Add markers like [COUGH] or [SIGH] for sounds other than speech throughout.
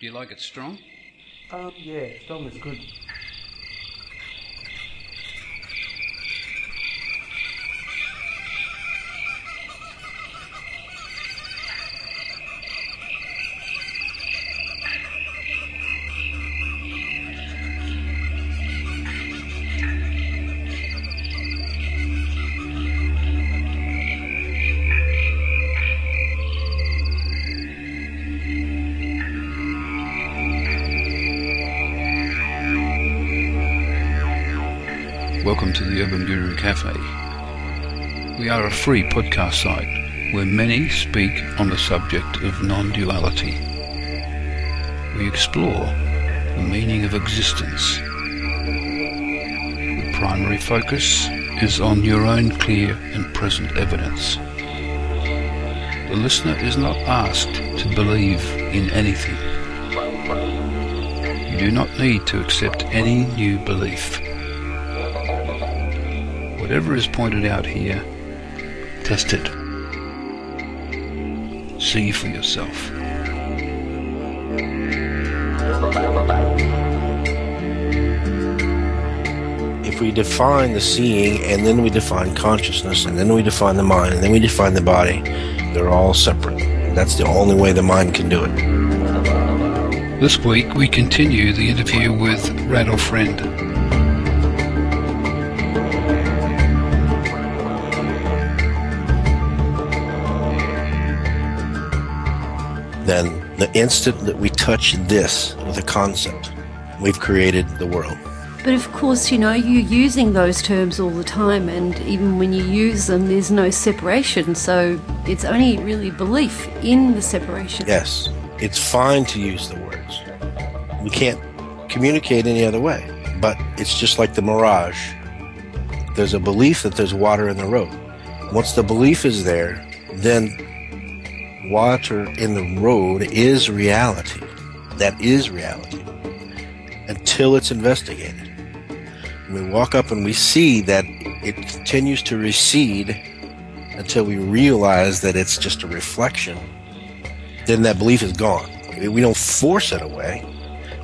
Do you like it strong? Um, yeah, strong is good. Welcome to the Urban Guru Cafe. We are a free podcast site where many speak on the subject of non-duality. We explore the meaning of existence. The primary focus is on your own clear and present evidence. The listener is not asked to believe in anything. You do not need to accept any new belief. Whatever is pointed out here, test it. See for yourself. If we define the seeing and then we define consciousness and then we define the mind and then we define the body, they're all separate. That's the only way the mind can do it. This week we continue the interview with Randall Friend. The instant that we touch this with a concept, we've created the world. But of course, you know, you're using those terms all the time, and even when you use them, there's no separation. So it's only really belief in the separation. Yes, it's fine to use the words. We can't communicate any other way. But it's just like the mirage. There's a belief that there's water in the road. Once the belief is there, then water in the road is reality. That is reality. Until it's investigated. We walk up and we see that it continues to recede until we realize that it's just a reflection. Then that belief is gone. We don't force it away.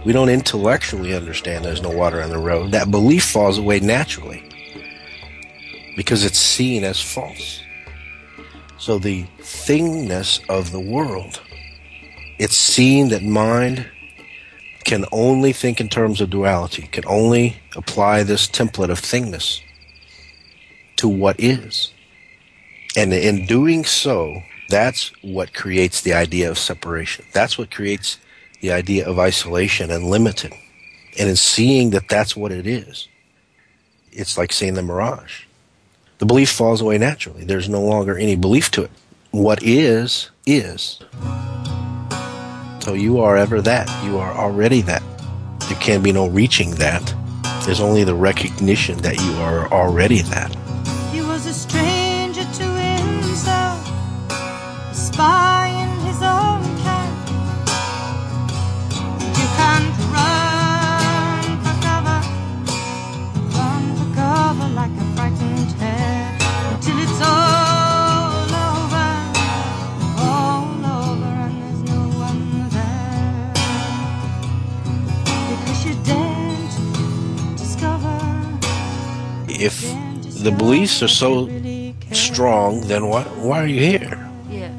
We don't intellectually understand there's no water on the road. That belief falls away naturally because it's seen as false. So the thingness of the world, it's seen that mind can only think in terms of duality, can only apply this template of thingness to what is. And in doing so, that's what creates the idea of separation. That's what creates the idea of isolation and limited. And in seeing that that's what it is, it's like seeing the mirage. The belief falls away naturally. There's no longer any belief to it. What is, is. So you are ever that. You are already that. There can be no reaching that. There's only the recognition that you are already that. If the beliefs are so strong, then why, why are you here? Yeah.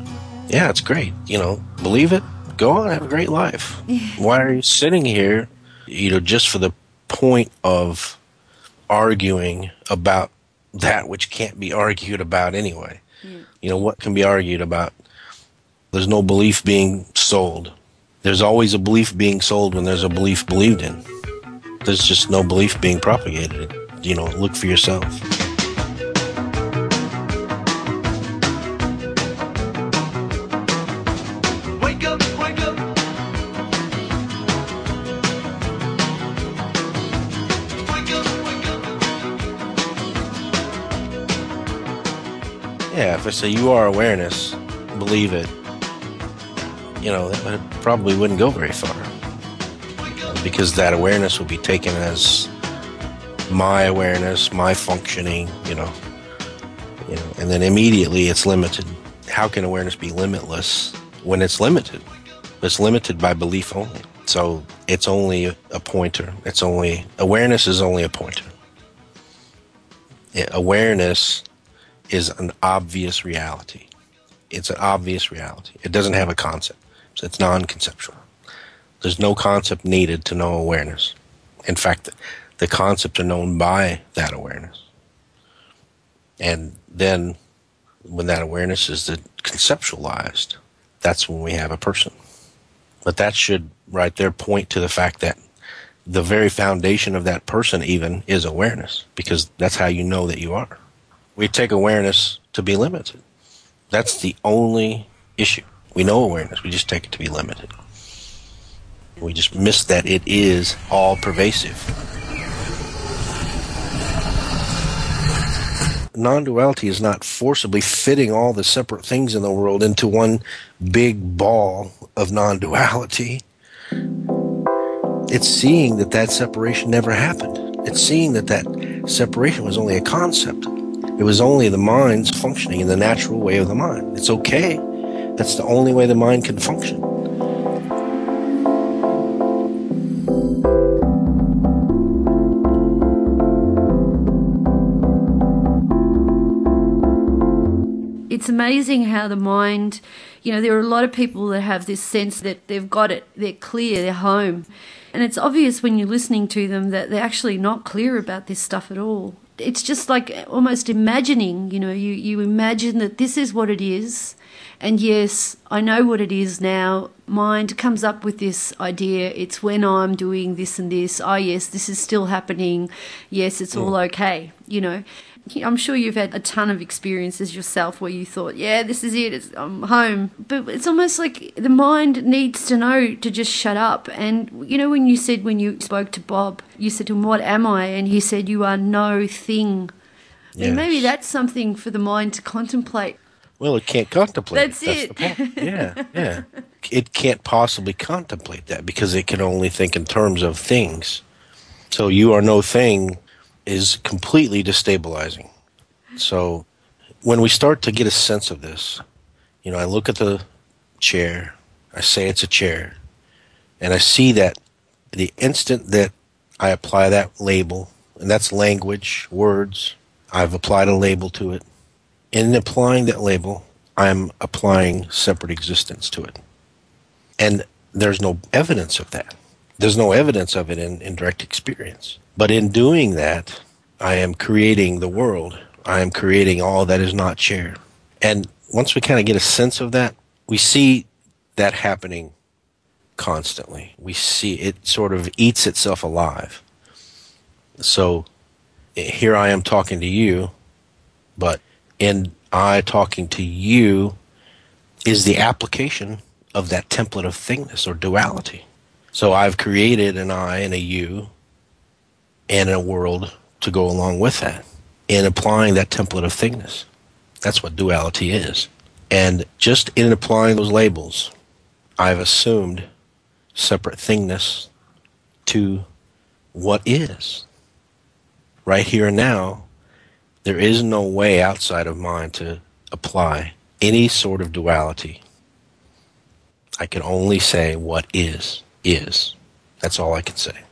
Yeah, it's great. You know, believe it, go on, have a great life. Why are you sitting here, you know, just for the point of arguing about that which can't be argued about anyway? You know, what can be argued about? There's no belief being sold. There's always a belief being sold when there's a belief believed in. There's just no belief being propagated. You know, look for yourself. Wake up, wake up. Wake up, wake up. Yeah, if I say you are awareness, believe it, you know, that probably wouldn't go very far. Because that awareness would be taken as my awareness, my functioning, you know. You know, and then immediately it's limited. How can awareness be limitless when it's limited? It's limited by belief only. So it's only a pointer. It's only awareness is only a pointer. Awareness is an obvious reality. It's an obvious reality. It doesn't have a concept. So it's non-conceptual. There's no concept needed to know awareness. In fact, the concept are known by that awareness. And then when that awareness is conceptualized, that's when we have a person. But that should right there point to the fact that the very foundation of that person even is awareness because that's how you know that you are. We take awareness to be limited. That's the only issue. We know awareness, we just take it to be limited. We just miss that it is all pervasive. Non duality is not forcibly fitting all the separate things in the world into one big ball of non duality. It's seeing that that separation never happened. It's seeing that that separation was only a concept. It was only the mind's functioning in the natural way of the mind. It's okay. That's the only way the mind can function. It's amazing how the mind, you know, there are a lot of people that have this sense that they've got it, they're clear, they're home. And it's obvious when you're listening to them that they're actually not clear about this stuff at all. It's just like almost imagining, you know, you, you imagine that this is what it is. And yes, I know what it is now. Mind comes up with this idea. It's when I'm doing this and this. Oh, yes, this is still happening. Yes, it's all mm. okay, you know. I'm sure you've had a ton of experiences yourself where you thought, yeah, this is it, it's, I'm home. But it's almost like the mind needs to know to just shut up. And, you know, when you said, when you spoke to Bob, you said to him, what am I? And he said, you are no thing. I mean, maybe that's something for the mind to contemplate. Well, it can't contemplate. That's it. it. That's the. Yeah, [LAUGHS] yeah. It can't possibly contemplate that because it can only think in terms of things. So you are no thing is completely destabilizing. So when we start to get a sense of this, you know, I look at the chair, I say it's a chair, and I see that the instant that I apply that label, and that's language, words, I've applied a label to it in applying that label, I'm applying separate existence to it. And there's no evidence of that. There's no evidence of it in, in direct experience. But in doing that, I am creating the world. I am creating all that is not chair. And once we kind of get a sense of that, we see that happening constantly. We see it sort of eats itself alive. So eh, here I am talking to you, but in I talking to you is the application of that template of thingness or duality. So I've created an I and a you and in a world to go along with that in applying that template of thingness. That's what duality is. And just in applying those labels, I've assumed separate thingness to what is. Right here and now, there is no way outside of mind to apply any sort of duality. I can only say what is, is. That's all I can say.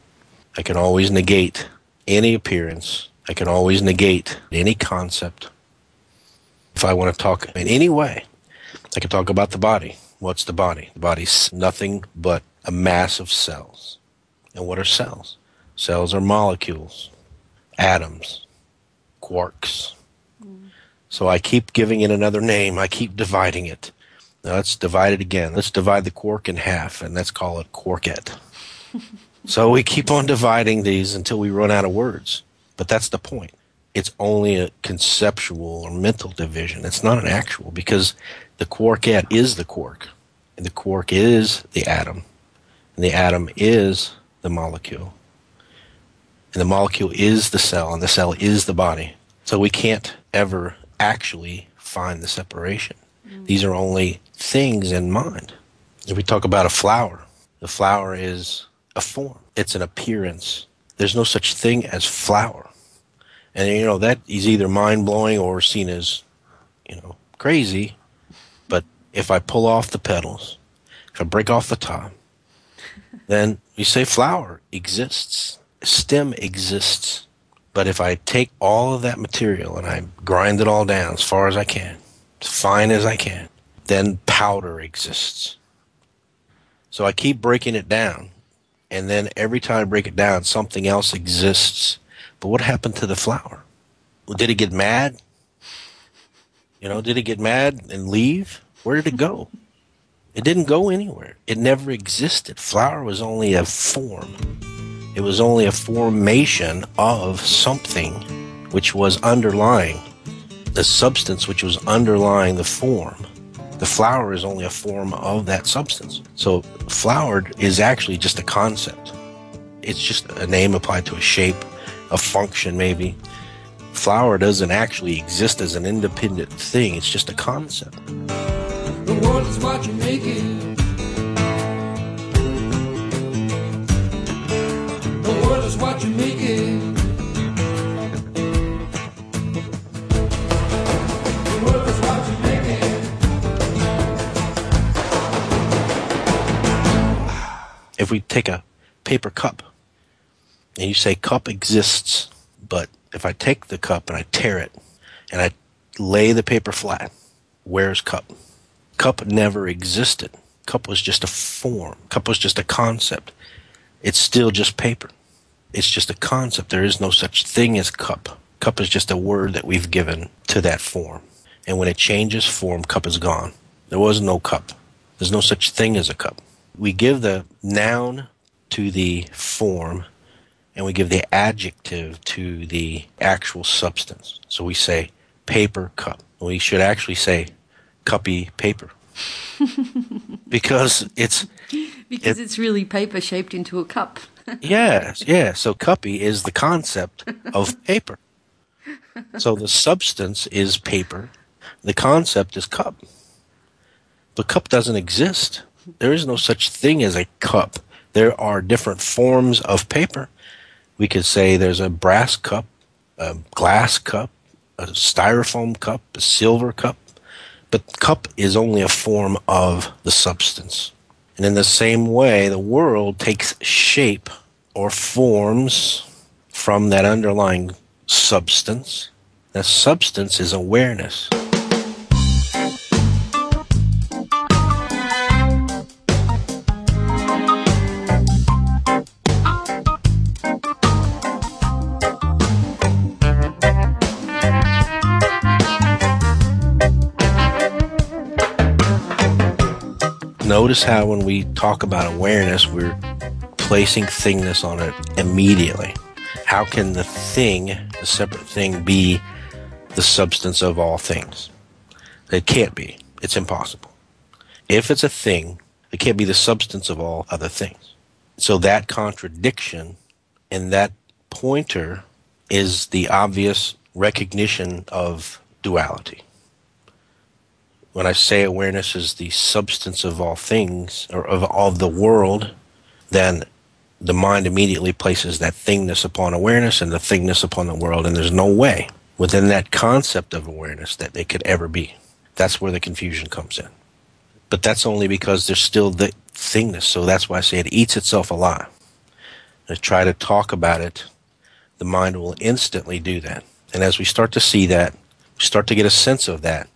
I can always negate any appearance. I can always negate any concept. If I want to talk in any way, I can talk about the body. What's the body? The body's nothing but a mass of cells. And what are cells? Cells are molecules, atoms, quarks. So I keep giving it another name. I keep dividing it. Now let's divide it again. Let's divide the quark in half, and let's call it quarket. [LAUGHS] so we keep on dividing these until we run out of words. But that's the point. It's only a conceptual or mental division. It's not an actual because the quarket is the quark, and the quark is the atom, and the atom is the molecule, and the molecule is the cell, and the cell is the body. So we can't ever actually find the separation. Mm. These are only things in mind. If we talk about a flower, the flower is a form, it's an appearance. There's no such thing as flower. And, you know, that is either mind blowing or seen as, you know, crazy. But if I pull off the petals, if I break off the top, [LAUGHS] then we say flower exists, stem exists. But if I take all of that material and I grind it all down as far as I can, as fine as I can, then powder exists. So I keep breaking it down. And then every time I break it down, something else exists. But what happened to the flower? Well, Did it get mad? You know, did it get mad and leave? Where did it go? It didn't go anywhere. It never existed. Flower was only a form. It was only a formation of something which was underlying the substance which was underlying the form. The flower is only a form of that substance. So, flowered is actually just a concept. It's just a name applied to a shape, a function, maybe. Flower doesn't actually exist as an independent thing, it's just a concept. The world is what you make it. The world is what you make it. If we take a paper cup and you say cup exists, but if I take the cup and I tear it and I lay the paper flat, where's cup? Cup never existed. Cup was just a form. Cup was just a concept. It's still just paper. It's just a concept. There is no such thing as cup. Cup is just a word that we've given to that form. And when it changes form, cup is gone. There was no cup. There's no such thing as a cup. We give the noun to the form and we give the adjective to the actual substance. So we say paper cup. We should actually say cuppy paper. [LAUGHS] because it's Because It- it's really paper shaped into a cup. [LAUGHS] Yes, yeah. So cuppy is the concept of paper. So the substance is paper. The concept is cup. But cup doesn't exist. There is no such thing as a cup. There are different forms of paper. We could say there's a brass cup, a glass cup, a styrofoam cup, a silver cup. But cup is only a form of the substance. And in the same way, the world takes shape or forms from that underlying substance. That substance is awareness. Notice how when we talk about awareness, we're placing thingness on it immediately. How can the thing, the separate thing, be the substance of all things? It can't be. It's impossible. If it's a thing, it can't be the substance of all other things. So that contradiction and that pointer is the obvious recognition of duality when I say awareness is the substance of all things or of all the world, then the mind immediately places that thingness upon awareness and the thingness upon the world, and there's no way within that concept of awareness that it could ever be. That's where the confusion comes in. But that's only because there's still the thingness, so that's why I say it eats itself alive. And try to talk about it, the mind will instantly do that. And as we start to see that, we start to get a sense of that,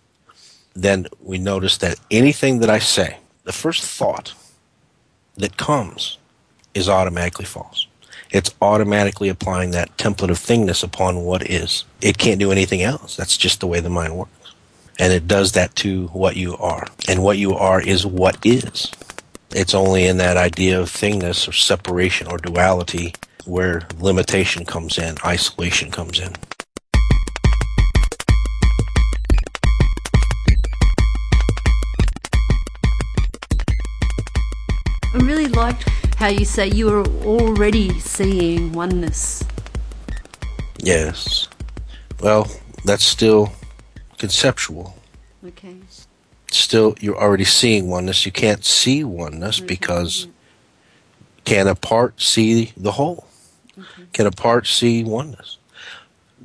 then we notice that anything that I say, the first thought that comes is automatically false. It's automatically applying that template of thingness upon what is. It can't do anything else. That's just the way the mind works. And it does that to what you are. And what you are is what is. It's only in that idea of thingness or separation or duality where limitation comes in, isolation comes in. How you say you are already seeing oneness. Yes. Well, that's still conceptual. Okay. Still, you're already seeing oneness. You can't see oneness because can a part see the whole? Can a part see oneness?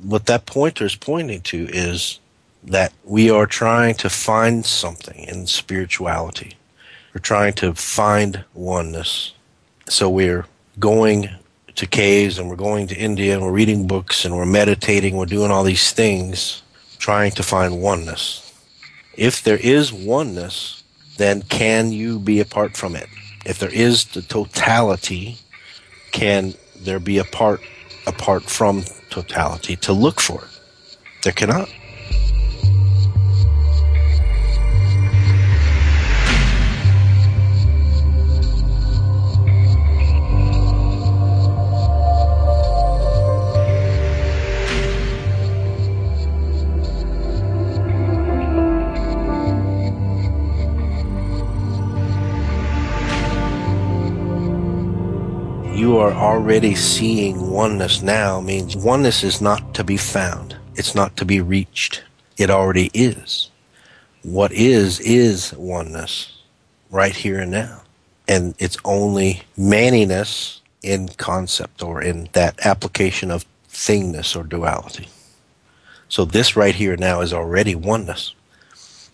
What that pointer is pointing to is that we are trying to find something in spirituality. We're trying to find oneness. So we're going to caves and we're going to India and we're reading books and we're meditating, we're doing all these things trying to find oneness. If there is oneness, then can you be apart from it? If there is the totality, can there be a part apart from totality to look for it? There cannot. You are already seeing oneness now means oneness is not to be found. It's not to be reached. It already is. What is, is oneness right here and now. And it's only maniness in concept or in that application of thingness or duality. So this right here now is already oneness.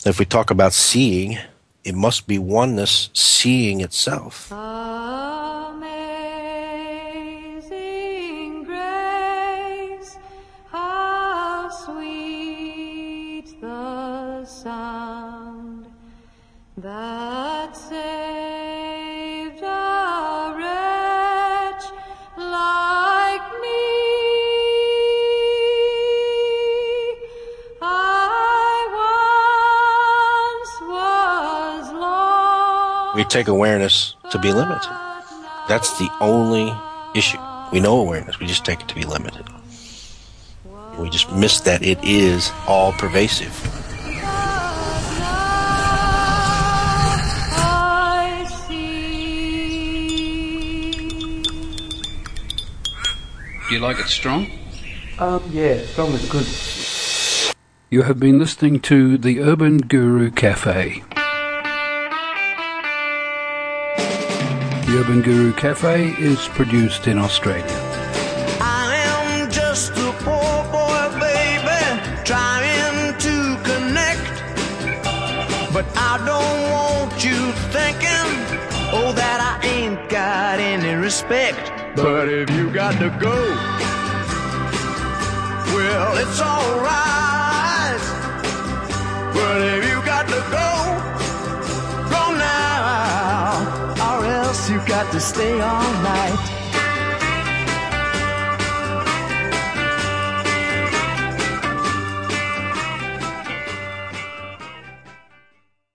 If we talk about seeing, it must be oneness seeing itself. Amazing take awareness to be limited. That's the only issue. We know awareness, we just take it to be limited. We just miss that it is all pervasive. Do you like it strong? Um, yeah, strong is good. You have been listening to the Urban Guru Cafe. The Urban Guru Cafe is produced in Australia. I am just a poor boy, baby, trying to connect. But I don't want you thinking, oh, that I ain't got any respect. But if you got to go, well, it's alright. But if you got to go, go now, or else you got to stay all night.